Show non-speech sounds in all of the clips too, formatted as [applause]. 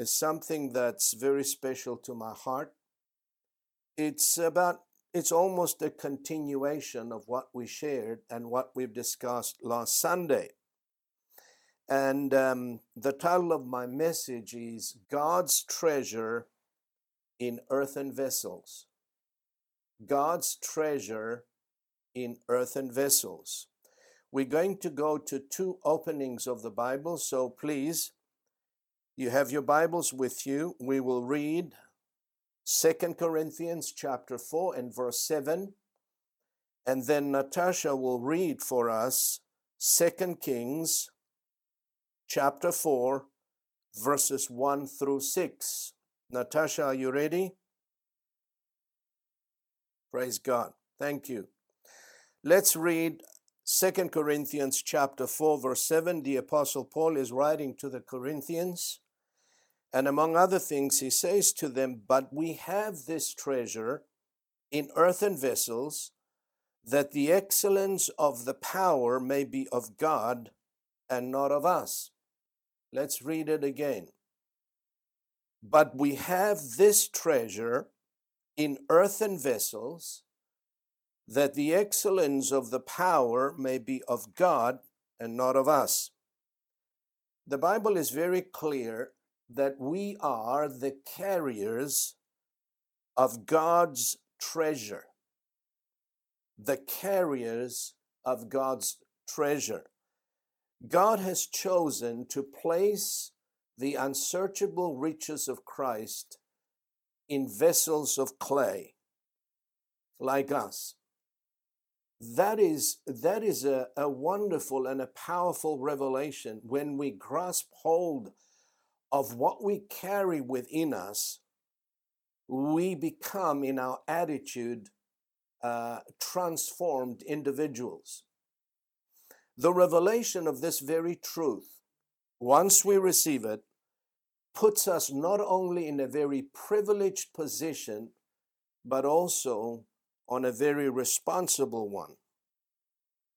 is something that's very special to my heart. It's about, it's almost a continuation of what we shared and what we've discussed last Sunday. And um, the title of my message is God's Treasure in Earthen Vessels. God's Treasure in Earthen Vessels. We're going to go to two openings of the Bible, so please, you have your Bibles with you. We will read Second Corinthians chapter 4 and verse 7, and then Natasha will read for us Second Kings chapter 4 verses 1 through 6. Natasha, are you ready? Praise God. Thank you. Let's read Second Corinthians chapter 4 verse 7 the apostle Paul is writing to the Corinthians and among other things he says to them but we have this treasure in earthen vessels that the excellence of the power may be of God and not of us. Let's read it again. But we have this treasure in earthen vessels that the excellence of the power may be of God and not of us. The Bible is very clear that we are the carriers of God's treasure. The carriers of God's treasure. God has chosen to place the unsearchable riches of Christ in vessels of clay, like us that is that is a, a wonderful and a powerful revelation when we grasp hold of what we carry within us we become in our attitude uh, transformed individuals. The revelation of this very truth once we receive it puts us not only in a very privileged position but also on a very responsible one.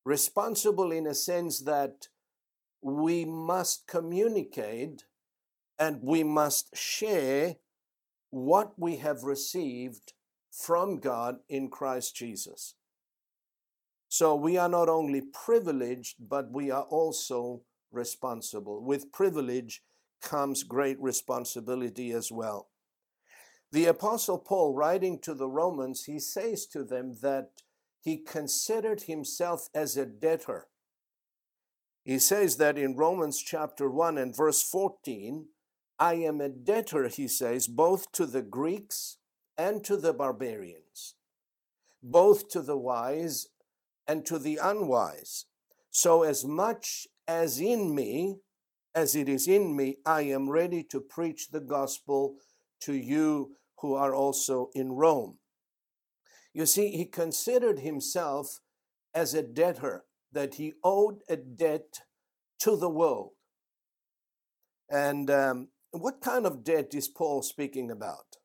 Responsible in a sense that we must communicate and we must share what we have received from God in Christ Jesus. So we are not only privileged, but we are also responsible. With privilege comes great responsibility as well. The Apostle Paul, writing to the Romans, he says to them that he considered himself as a debtor. He says that in Romans chapter 1 and verse 14, I am a debtor, he says, both to the Greeks and to the barbarians, both to the wise and to the unwise. So, as much as in me, as it is in me, I am ready to preach the gospel to you who are also in Rome. You see, he considered himself as a debtor, that he owed a debt to the world. And um, what kind of debt is Paul speaking about?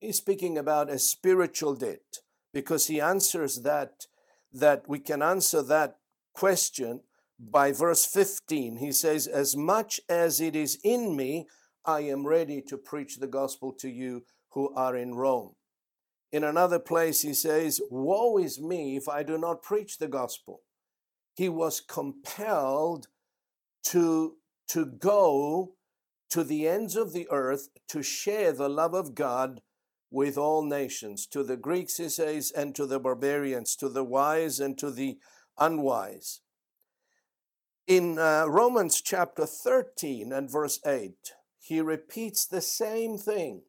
He's speaking about a spiritual debt because he answers that that we can answer that question by verse 15. He says, As much as it is in me, I am ready to preach the gospel to you who are in Rome. In another place, he says, Woe is me if I do not preach the gospel. He was compelled to, to go to the ends of the earth to share the love of God with all nations, to the Greeks, he says, and to the barbarians, to the wise and to the unwise. In uh, Romans chapter 13 and verse 8, he repeats the same thing.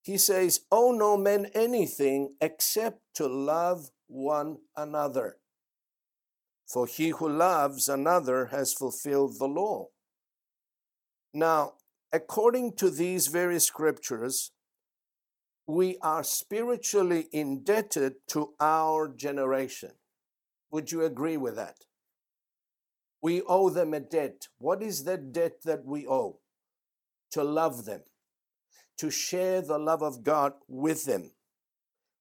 He says, Owe no man anything except to love one another. For he who loves another has fulfilled the law. Now, according to these very scriptures, we are spiritually indebted to our generation. Would you agree with that? We owe them a debt. What is that debt that we owe? To love them, to share the love of God with them.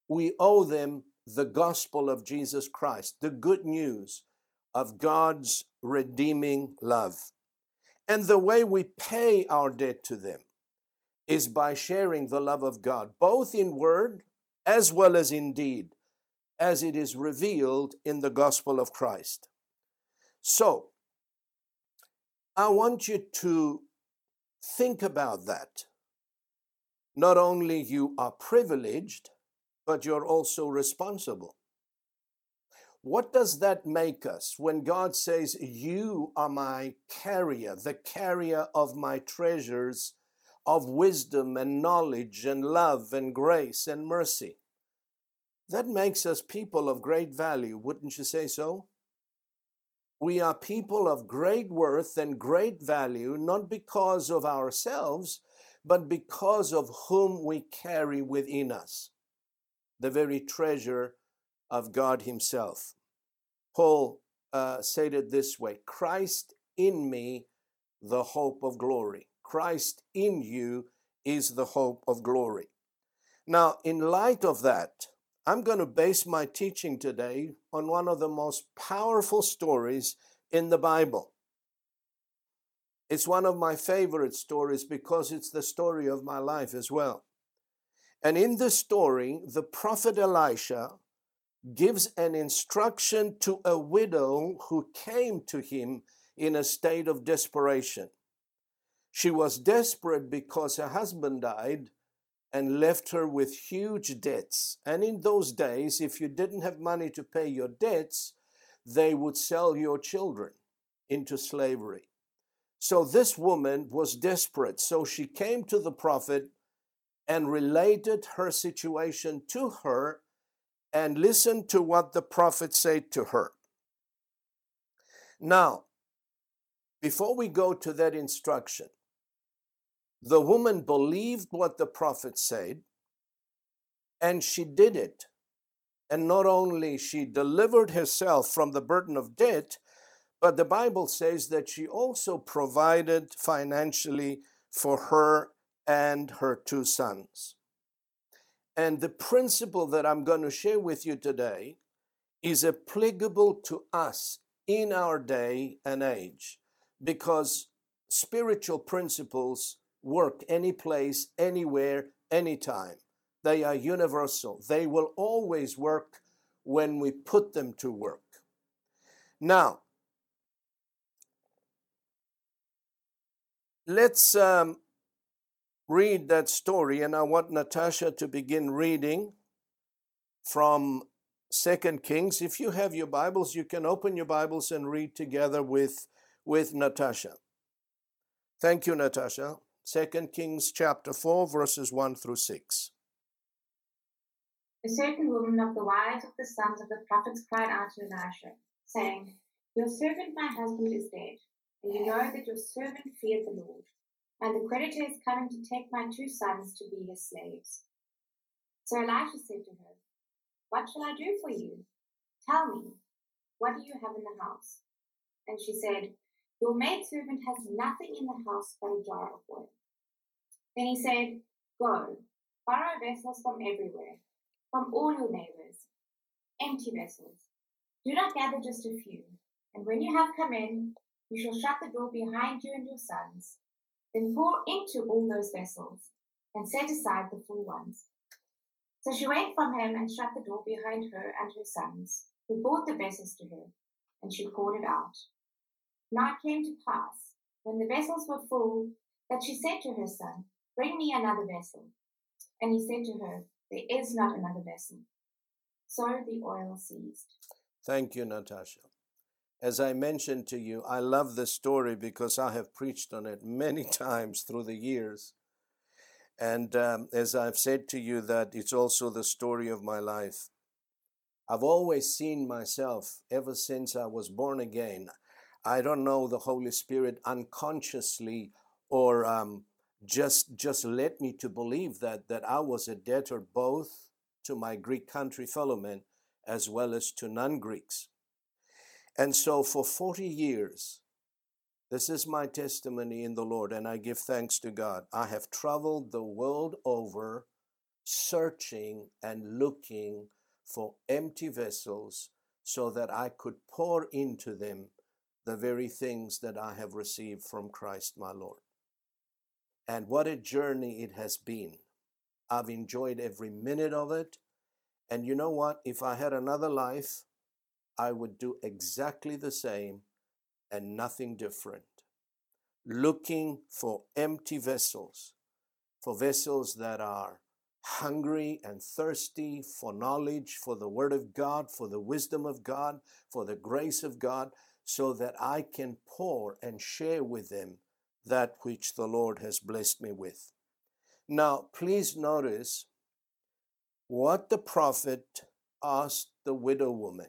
We owe them the gospel of Jesus Christ, the good news of God's redeeming love. And the way we pay our debt to them is by sharing the love of God, both in word as well as in deed, as it is revealed in the gospel of Christ. So, I want you to think about that. Not only you are privileged, but you're also responsible. What does that make us when God says, You are my carrier, the carrier of my treasures of wisdom and knowledge and love and grace and mercy? That makes us people of great value, wouldn't you say so? We are people of great worth and great value, not because of ourselves, but because of whom we carry within us, the very treasure of God Himself. Paul uh, said it this way Christ in me, the hope of glory. Christ in you is the hope of glory. Now, in light of that, I'm going to base my teaching today on one of the most powerful stories in the Bible. It's one of my favorite stories because it's the story of my life as well. And in this story, the prophet Elisha gives an instruction to a widow who came to him in a state of desperation. She was desperate because her husband died and left her with huge debts. And in those days, if you didn't have money to pay your debts, they would sell your children into slavery. So this woman was desperate. So she came to the prophet and related her situation to her and listened to what the prophet said to her. Now, before we go to that instruction, the woman believed what the prophet said and she did it. And not only she delivered herself from the burden of debt, but the Bible says that she also provided financially for her and her two sons. And the principle that I'm going to share with you today is applicable to us in our day and age because spiritual principles work any place, anywhere, anytime. They are universal. They will always work when we put them to work. Now, let's um, read that story, and I want Natasha to begin reading from Second Kings. If you have your Bibles, you can open your Bibles and read together with, with Natasha. Thank you, Natasha. Second Kings chapter 4, verses 1 through 6. A certain woman of the wives of the sons of the prophets cried out to Elisha, saying, Your servant my husband is dead, and you know that your servant feared the Lord, and the creditor is coming to take my two sons to be his slaves. So Elisha said to her, What shall I do for you? Tell me, what do you have in the house? And she said, Your maidservant has nothing in the house but a jar of oil. Then he said, Go, borrow vessels from everywhere, from all your neighbors, empty vessels. Do not gather just a few. And when you have come in, you shall shut the door behind you and your sons. Then pour into all those vessels, and set aside the full ones. So she went from him and shut the door behind her and her sons, who brought the vessels to her, and she poured it out. Now it came to pass, when the vessels were full, that she said to her son, Bring me another vessel. And he said to her, There is not another vessel. So the oil ceased. Thank you, Natasha. As I mentioned to you, I love this story because I have preached on it many [laughs] times through the years. And um, as I've said to you, that it's also the story of my life. I've always seen myself ever since I was born again. I don't know the Holy Spirit unconsciously or um, just just led me to believe that that I was a debtor both to my Greek country fellowmen as well as to non-Greeks. And so for 40 years, this is my testimony in the Lord, and I give thanks to God. I have traveled the world over searching and looking for empty vessels so that I could pour into them the very things that I have received from Christ my Lord. And what a journey it has been. I've enjoyed every minute of it. And you know what? If I had another life, I would do exactly the same and nothing different. Looking for empty vessels, for vessels that are hungry and thirsty for knowledge, for the Word of God, for the wisdom of God, for the grace of God, so that I can pour and share with them that which the Lord has blessed me with. Now, please notice what the prophet asked the widow woman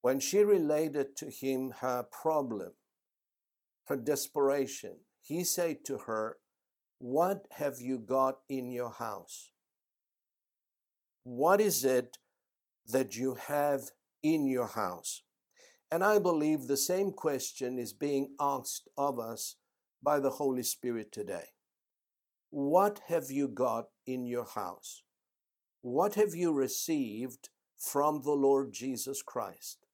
when she related to him her problem, her desperation. He said to her, What have you got in your house? What is it that you have in your house? And I believe the same question is being asked of us by the Holy Spirit today. What have you got in your house? What have you received from the Lord Jesus Christ?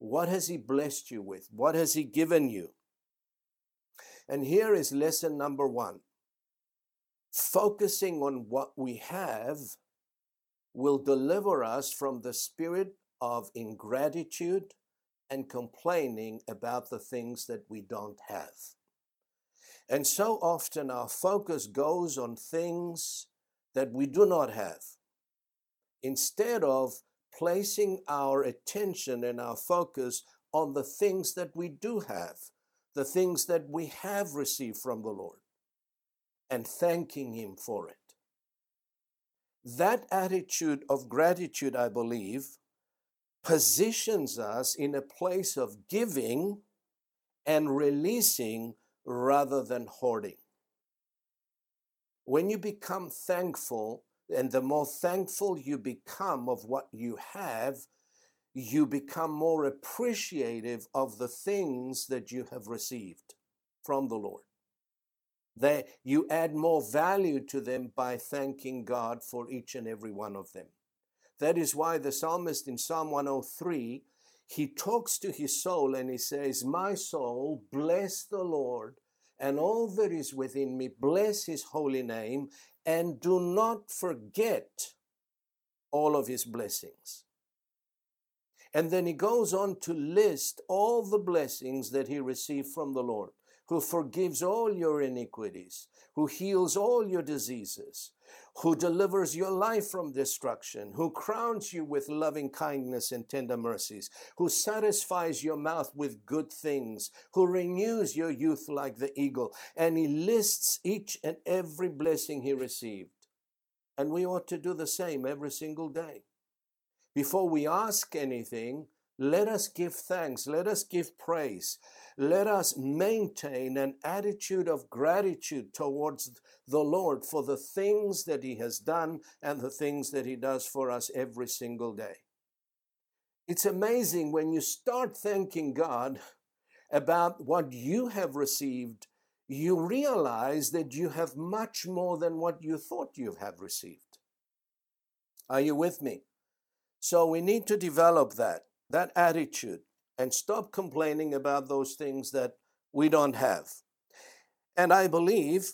What has He blessed you with? What has He given you? And here is lesson number one focusing on what we have will deliver us from the spirit of ingratitude and complaining about the things that we don't have. And so often our focus goes on things that we do not have instead of placing our attention and our focus on the things that we do have, the things that we have received from the Lord, and thanking Him for it. That attitude of gratitude, I believe, positions us in a place of giving and releasing rather than hoarding. When you become thankful, and the more thankful you become of what you have, you become more appreciative of the things that you have received from the Lord. That you add more value to them by thanking God for each and every one of them. That is why the psalmist in Psalm 103 he talks to his soul and he says, My soul, bless the Lord, and all that is within me, bless his holy name, and do not forget all of his blessings. And then he goes on to list all the blessings that he received from the Lord, who forgives all your iniquities, who heals all your diseases, who delivers your life from destruction, who crowns you with loving kindness and tender mercies, who satisfies your mouth with good things, who renews your youth like the eagle. And he lists each and every blessing he received. And we ought to do the same every single day. Before we ask anything, let us give thanks, let us give praise, let us maintain an attitude of gratitude towards the Lord for the things that He has done and the things that He does for us every single day. It's amazing when you start thanking God about what you have received, you realize that you have much more than what you thought you have received. Are you with me? So we need to develop that, that attitude, and stop complaining about those things that we don't have. And I believe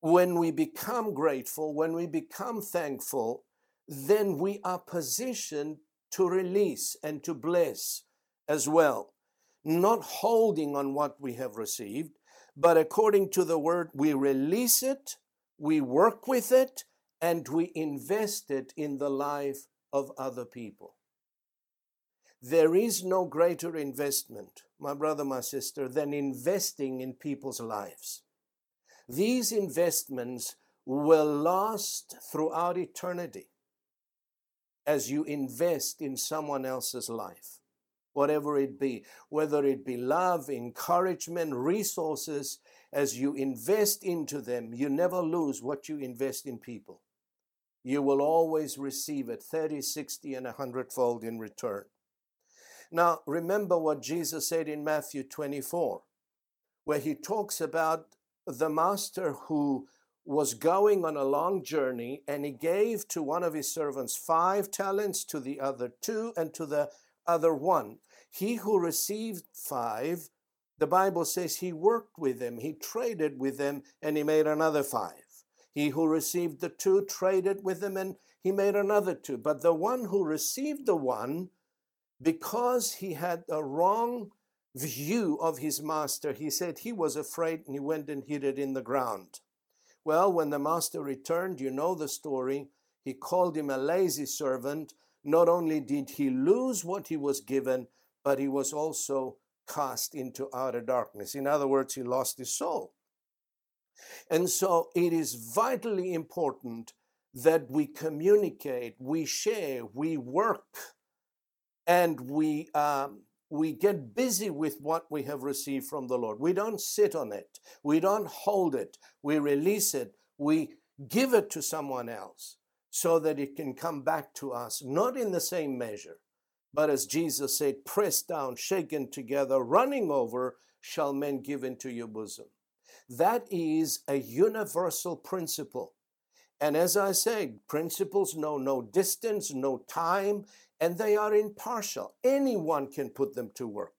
when we become grateful, when we become thankful, then we are positioned to release and to bless as well. Not holding on what we have received, but according to the word, we release it, we work with it, and we invest it in the life of other people. There is no greater investment, my brother, my sister, than investing in people's lives. These investments will last throughout eternity as you invest in someone else's life, whatever it be, whether it be love, encouragement, resources, as you invest into them, you never lose what you invest in people. You will always receive it 30, 60, and 100 fold in return. Now, remember what Jesus said in Matthew 24, where he talks about the master who was going on a long journey and he gave to one of his servants five talents, to the other two, and to the other one. He who received five, the Bible says he worked with them, he traded with them, and he made another five. He who received the two traded with them, and he made another two. But the one who received the one, because he had a wrong view of his master, he said he was afraid and he went and hid it in the ground. Well, when the master returned, you know the story, he called him a lazy servant. Not only did he lose what he was given, but he was also cast into outer darkness. In other words, he lost his soul. And so it is vitally important that we communicate, we share, we work, and we um, we get busy with what we have received from the Lord. We don't sit on it, we don't hold it, we release it, we give it to someone else so that it can come back to us, not in the same measure, but as Jesus said, pressed down, shaken together, running over, shall men give into your bosom. That is a universal principle. And as I say, principles know no distance, no time, and they are impartial. Anyone can put them to work.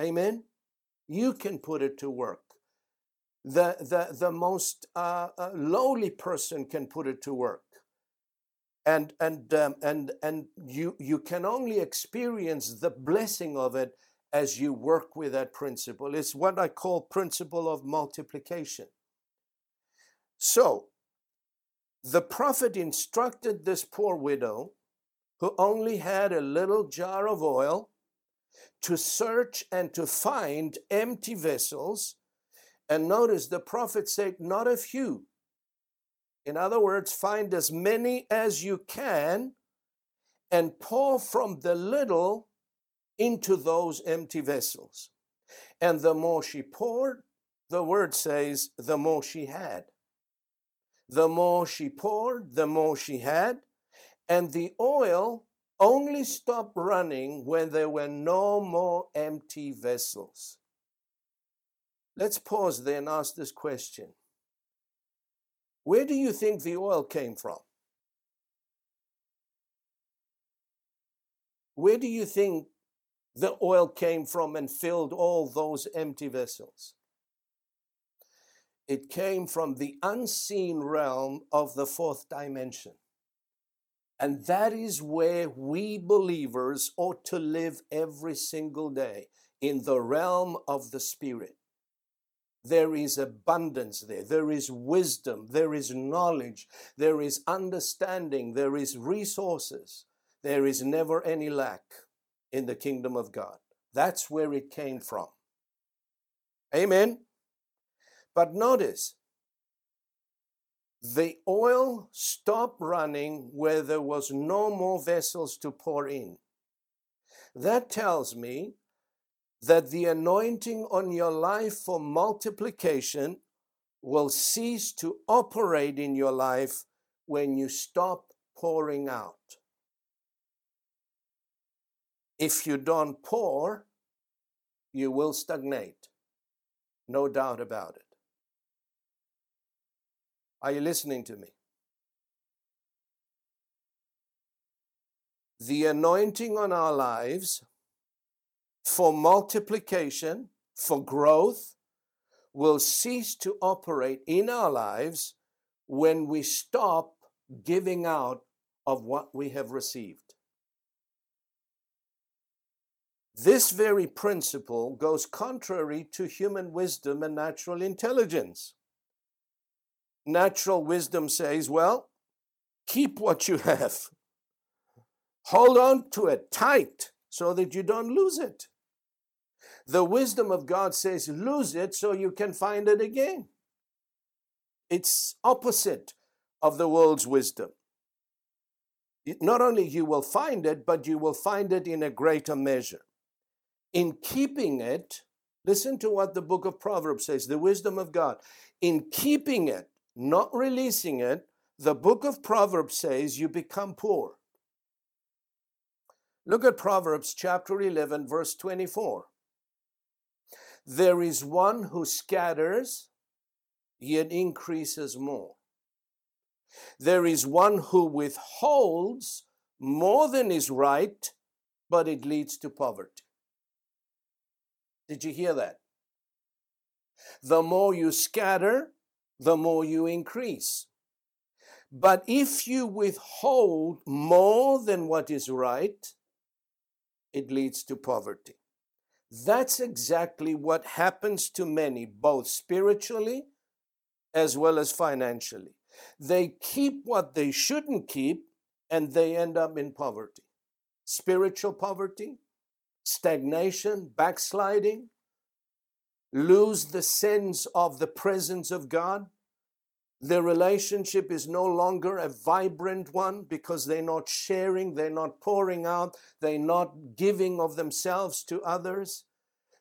Amen? You can put it to work. The, the, the most uh, uh, lowly person can put it to work. And, and, um, and, and you, you can only experience the blessing of it as you work with that principle. It's what I call principle of multiplication. So, the prophet instructed this poor widow who only had a little jar of oil to search and to find empty vessels. And notice the prophet said, not a few. In other words, find as many as you can and pour from the little into those empty vessels. And the more she poured, the word says, the more she had. The more she poured, the more she had and the oil only stopped running when there were no more empty vessels. Let's pause there and ask this question Where do you think the oil came from? Where do you think the oil came from and filled all those empty vessels? It came from the unseen realm of the fourth dimension. And that is where we believers ought to live every single day in the realm of the Spirit. There is abundance there. There is wisdom. There is knowledge. There is understanding. There is resources. There is never any lack in the kingdom of God. That's where it came from. Amen. But notice, the oil stopped running where there was no more vessels to pour in. That tells me that the anointing on your life for multiplication will cease to operate in your life when you stop pouring out. If you don't pour, you will stagnate. No doubt about it. Are you listening to me? The anointing on our lives for multiplication, for growth, will cease to operate in our lives when we stop giving out of what we have received. This very principle goes contrary to human wisdom and natural intelligence natural wisdom says, well, keep what you have. Hold on to it tight so that you don't lose it. The wisdom of God says, lose it so you can find it again. It's opposite of the world's wisdom. Not only you will find it, but you will find it in a greater measure. In keeping it, Listen to what the book of Proverbs says the wisdom of God. In keeping it, not releasing it, the book of Proverbs says you become poor. Look at Proverbs chapter 11, verse 24. There is one who scatters, yet increases more. There is one who withholds more than is right, but it leads to poverty. Did you hear that? The more you scatter, the more you increase. But if you withhold more than what is right, it leads to poverty. That's exactly what happens to many, both spiritually as well as financially. They keep what they shouldn't keep and they end up in poverty. Spiritual poverty, stagnation, backsliding, lose the sense of the presence of God. Their relationship is no longer a vibrant one because they're not sharing, they're not pouring out, they're not giving of themselves to others,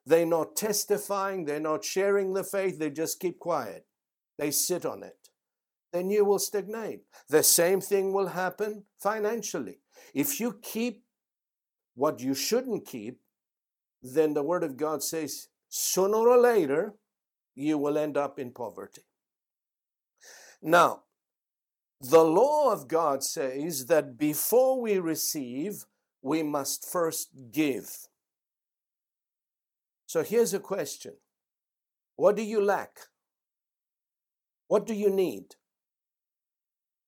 they're not testifying, they're not sharing the faith, they just keep quiet. They sit on it. Then you will stagnate. The same thing will happen financially. If you keep what you shouldn't keep, then the Word of God says sooner or later you will end up in poverty. Now, the law of God says that before we receive, we must first give. So here's a question What do you lack? What do you need?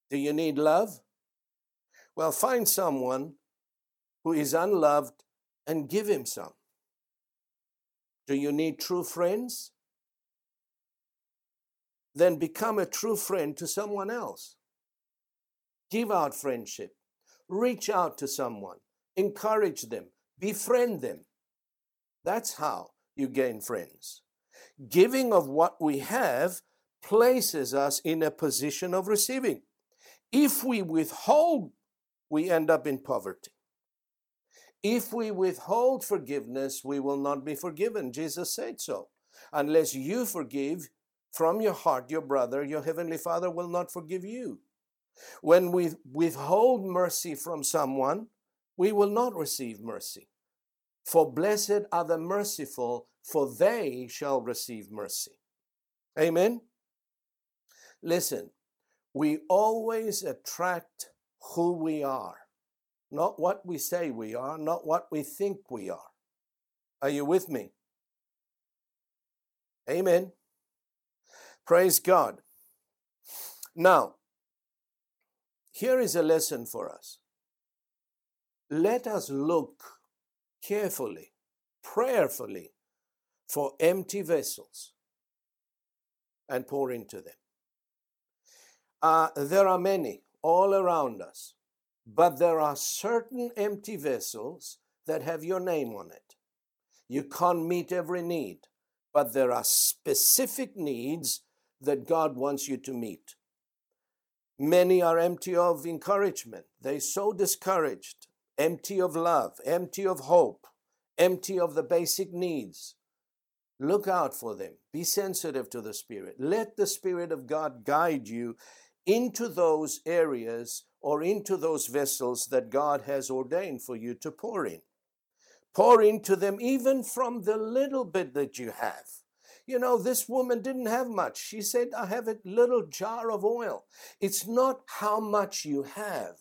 Do you need love? Well, find someone who is unloved and give him some. Do you need true friends? Then become a true friend to someone else. Give out friendship. Reach out to someone. Encourage them. Befriend them. That's how you gain friends. Giving of what we have places us in a position of receiving. If we withhold, we end up in poverty. If we withhold forgiveness, we will not be forgiven. Jesus said so. Unless you forgive from your heart your brother, your heavenly Father will not forgive you. When we withhold mercy from someone, we will not receive mercy. For blessed are the merciful, for they shall receive mercy. Amen. Listen, we always attract who we are not what we say we are, not what we think we are. Are you with me? Amen. Praise God. Now, here is a lesson for us. Let us look carefully, prayerfully for empty vessels and pour into them. Uh, there are many all around us. But there are certain empty vessels that have your name on it. You can't meet every need, but there are specific needs that God wants you to meet. Many are empty of encouragement. They're so discouraged, empty of love, empty of hope, empty of the basic needs. Look out for them. Be sensitive to the Spirit. Let the Spirit of God guide you into those areas or into those vessels that God has ordained for you to pour in. Pour into them even from the little bit that you have. You know, this woman didn't have much. She said, I have a little jar of oil. It's not how much you have,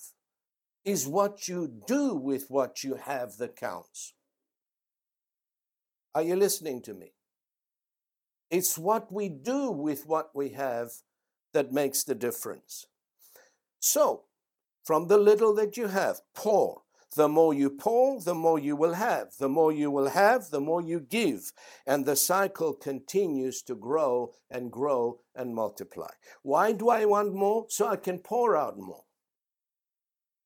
is what you do with what you have that counts. Are you listening to me? It's what we do with what we have that makes the difference. So, from the little that you have, pour. The more you pour, the more you will have. The more you will have, the more you give. And the cycle continues to grow and grow and multiply. Why do I want more? So I can pour out more.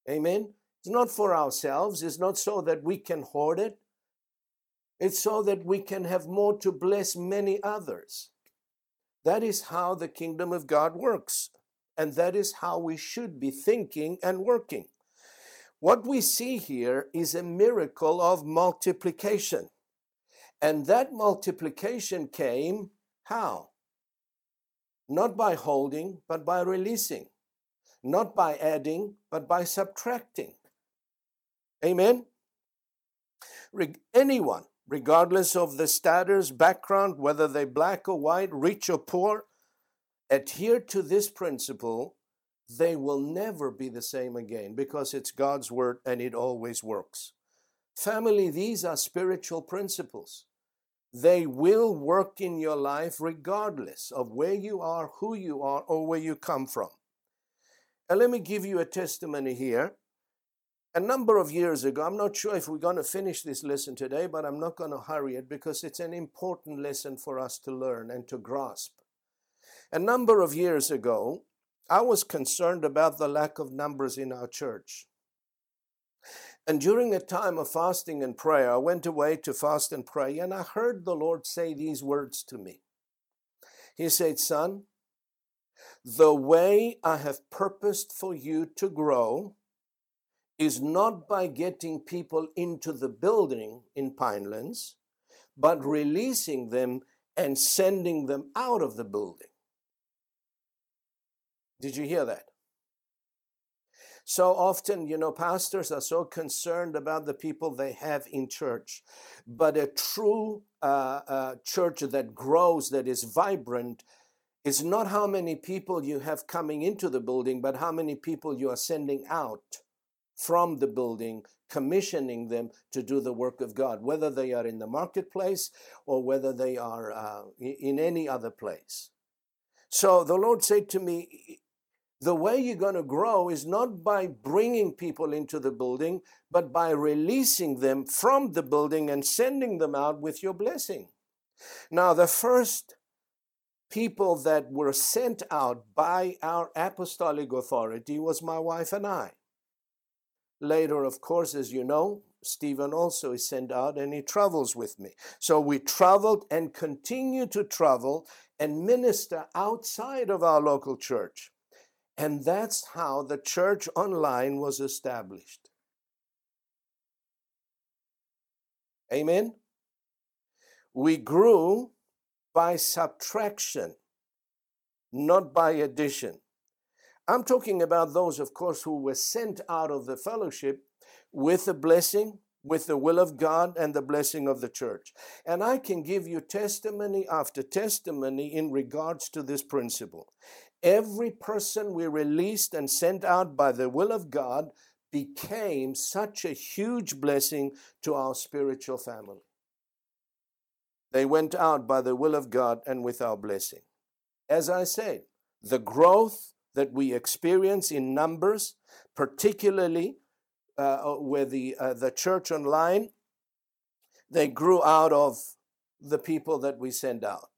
Amen? It's not for ourselves, it's not so that we can hoard it. It's so that we can have more to bless many others. That is how the kingdom of God works. And that is how we should be thinking and working. What we see here is a miracle of multiplication. And that multiplication came how? Not by holding, but by releasing. Not by adding, but by subtracting. Amen? Anyone, regardless of the status, background, whether they're black or white, rich or poor, adhere to this principle, they will never be the same again because it's God's word and it always works. Family, these are spiritual principles. They will work in your life regardless of where you are, who you are, or where you come from. And let me give you a testimony here. A number of years ago, I'm not sure if we're going to finish this lesson today, but I'm not going to hurry it because it's an important lesson for us to learn and to grasp. A number of years ago, I was concerned about the lack of numbers in our church. And during a time of fasting and prayer, I went away to fast and pray, and I heard the Lord say these words to me. He said, Son, the way I have purposed for you to grow is not by getting people into the building in Pinelands, but releasing them and sending them out of the building. Did you hear that? So often, you know, pastors are so concerned about the people they have in church. But a true uh, uh, church that grows, that is vibrant, is not how many people you have coming into the building, but how many people you are sending out from the building, commissioning them to do the work of God, whether they are in the marketplace or whether they are uh, in any other place. So the Lord said to me, the way you're going to grow is not by bringing people into the building, but by releasing them from the building and sending them out with your blessing. Now, the first people that were sent out by our apostolic authority was my wife and I. Later, of course, as you know, Stephen also is sent out and he travels with me. So we traveled and continue to travel and minister outside of our local church. And that's how the church online was established. Amen? We grew by subtraction, not by addition. I'm talking about those, of course, who were sent out of the fellowship with the blessing, with the will of God and the blessing of the church. And I can give you testimony after testimony in regards to this principle. Every person we released and sent out by the will of God became such a huge blessing to our spiritual family. They went out by the will of God and with our blessing. As I said, the growth that we experience in numbers, particularly uh, where the, uh, the church online, they grew out of the people that we send out.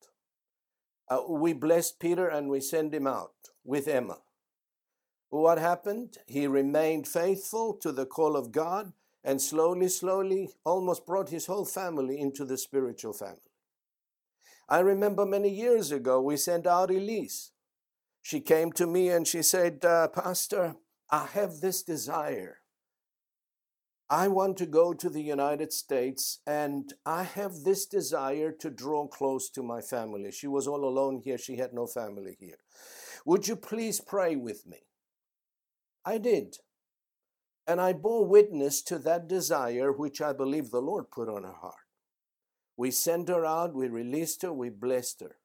Uh, we blessed Peter and we sent him out with Emma. What happened? He remained faithful to the call of God and slowly, slowly almost brought his whole family into the spiritual family. I remember many years ago we sent out Elise. She came to me and she said, uh, Pastor, I have this desire I want to go to the United States and I have this desire to draw close to my family. She was all alone here, she had no family here. Would you please pray with me? I did. And I bore witness to that desire which I believe the Lord put on her heart. We sent her out, we released her, we blessed her.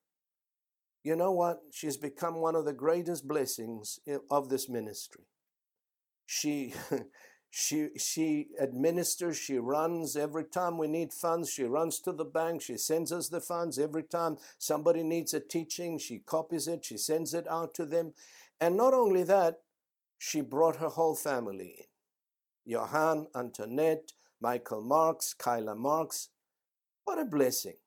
You know what? She's become one of the greatest blessings of this ministry. She [laughs] She, she administers, she runs every time we need funds. She runs to the bank, she sends us the funds. Every time somebody needs a teaching, she copies it, she sends it out to them. And not only that, she brought her whole family in Johan, Antoinette, Michael Marks, Kyla Marks. What a blessing.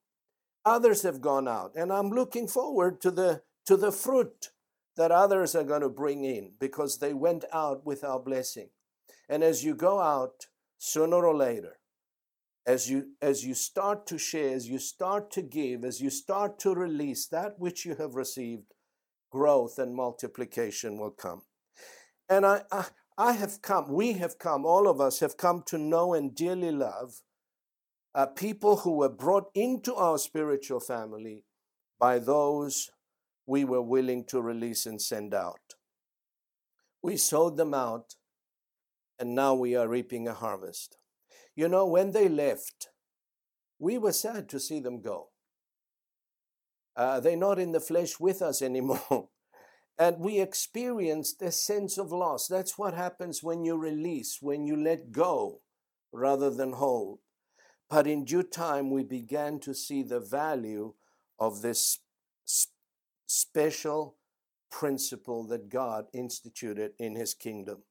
Others have gone out, and I'm looking forward to the, to the fruit that others are going to bring in because they went out with our blessing. And as you go out, sooner or later, as you as you start to share, as you start to give, as you start to release that which you have received, growth and multiplication will come. And I, I, I have come, we have come, all of us have come to know and dearly love uh, people who were brought into our spiritual family by those we were willing to release and send out. We sowed them out, and now we are reaping a harvest. You know, when they left, we were sad to see them go. Uh, they're not in the flesh with us [laughs] anymore. and we experienced a sense of loss. That's what happens when you release, when you let go rather than hold. But in due time, we began to see the value of this special principle that God instituted in his kingdom.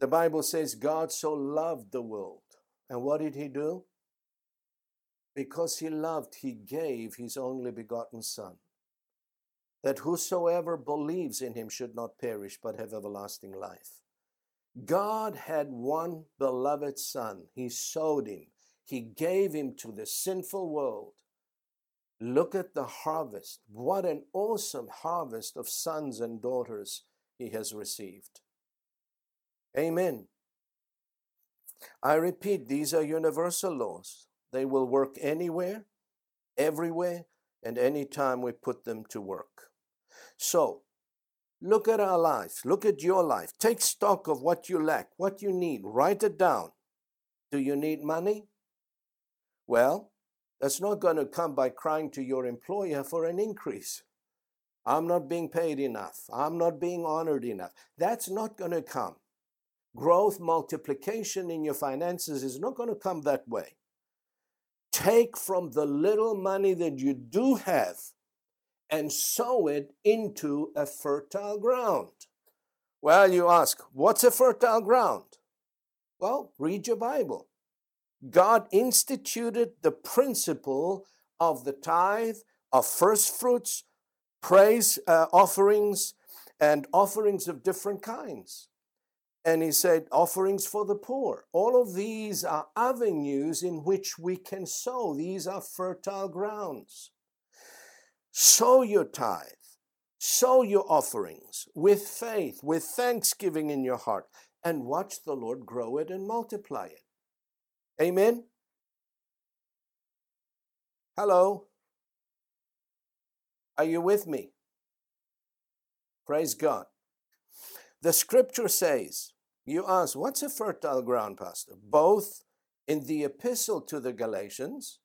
The Bible says God so loved the world. And what did he do? Because he loved, he gave his only begotten Son, that whosoever believes in him should not perish but have everlasting life. God had one beloved Son. He sowed him, he gave him to the sinful world Look at the harvest. What an awesome harvest of sons and daughters he has received. Amen. I repeat, these are universal laws. They will work anywhere, everywhere, and anytime we put them to work. So, look at our life. Look at your life. Take stock of what you lack, what you need. Write it down. Do you need money? Well, that's not going to come by crying to your employer for an increase. I'm not being paid enough. I'm not being honored enough. That's not going to come. Growth, multiplication in your finances is not going to come that way. Take from the little money that you do have and sow it into a fertile ground. Well, you ask, what's a fertile ground? Well, read your Bible. God instituted the principle of the tithe, of first fruits, praise uh, offerings, and offerings of different kinds. And he said, offerings for the poor. All of these are avenues in which we can sow. These are fertile grounds. Sow your tithe, sow your offerings with faith, with thanksgiving in your heart, and watch the Lord grow it and multiply it. Amen? Hello? Are you with me? Praise God. The scripture says, you ask, what's a fertile ground, Pastor? Both in the epistle to the Galatians,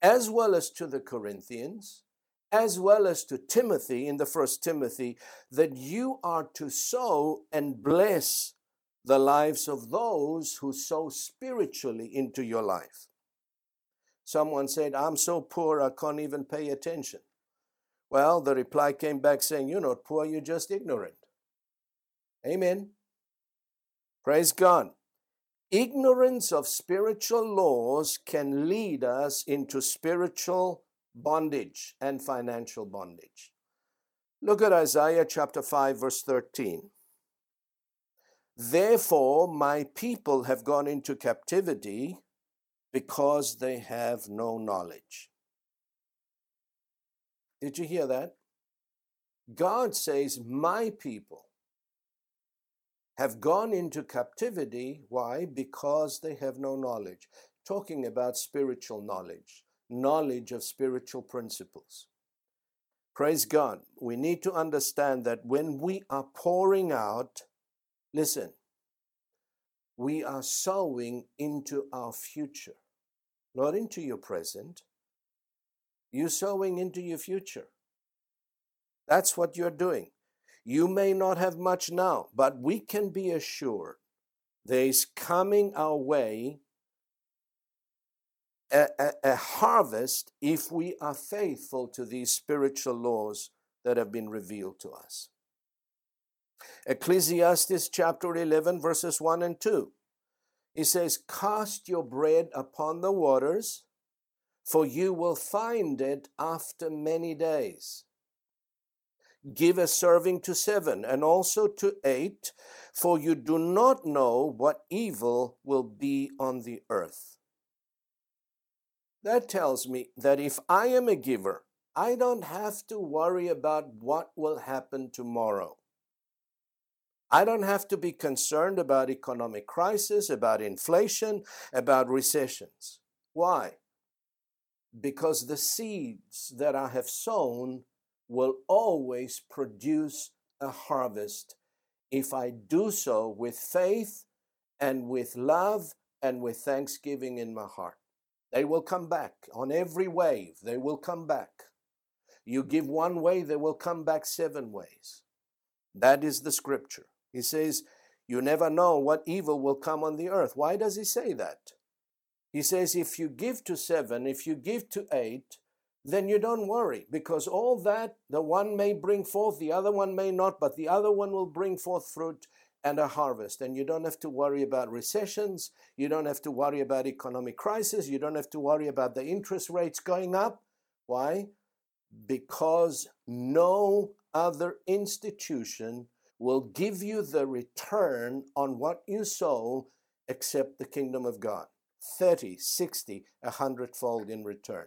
as well as to the Corinthians, as well as to Timothy in the first Timothy, that you are to sow and bless the lives of those who sow spiritually into your life. Someone said, I'm so poor I can't even pay attention. Well, the reply came back saying, You're not poor, you're just ignorant. Amen. Praise God. Ignorance of spiritual laws can lead us into spiritual bondage and financial bondage. Look at Isaiah chapter 5, verse 13. Therefore, my people have gone into captivity because they have no knowledge. Did you hear that? God says, My people have gone into captivity. Why? Because they have no knowledge. Talking about spiritual knowledge, knowledge of spiritual principles. Praise God. We need to understand that when we are pouring out Listen, we are sowing into our future, not into your present. You're sowing into your future. That's what you're doing. You may not have much now, but we can be assured there is coming our way a, a, a, harvest if we are faithful to these spiritual laws that have been revealed to us. Ecclesiastes chapter 11, verses 1 and 2. He says, Cast your bread upon the waters, for you will find it after many days. Give a serving to seven and also to eight, for you do not know what evil will be on the earth. That tells me that if I am a giver, I don't have to worry about what will happen tomorrow. I don't have to be concerned about economic crisis, about inflation, about recessions. Why? Because the seeds that I have sown will always produce a harvest if I do so with faith and with love and with thanksgiving in my heart. They will come back on every wave, they will come back. You give one way, they will come back seven ways. That is the scripture. He says, You never know what evil will come on the earth. Why does he say that? He says, If you give to seven, if you give to eight, then you don't worry because all that, the one may bring forth, the other one may not, but the other one will bring forth fruit and a harvest. And you don't have to worry about recessions. You don't have to worry about economic crisis. You don't have to worry about the interest rates going up. Why? Because no other institution will give you the return on what you sow except the kingdom of God 30, 60, a hundredfold in return.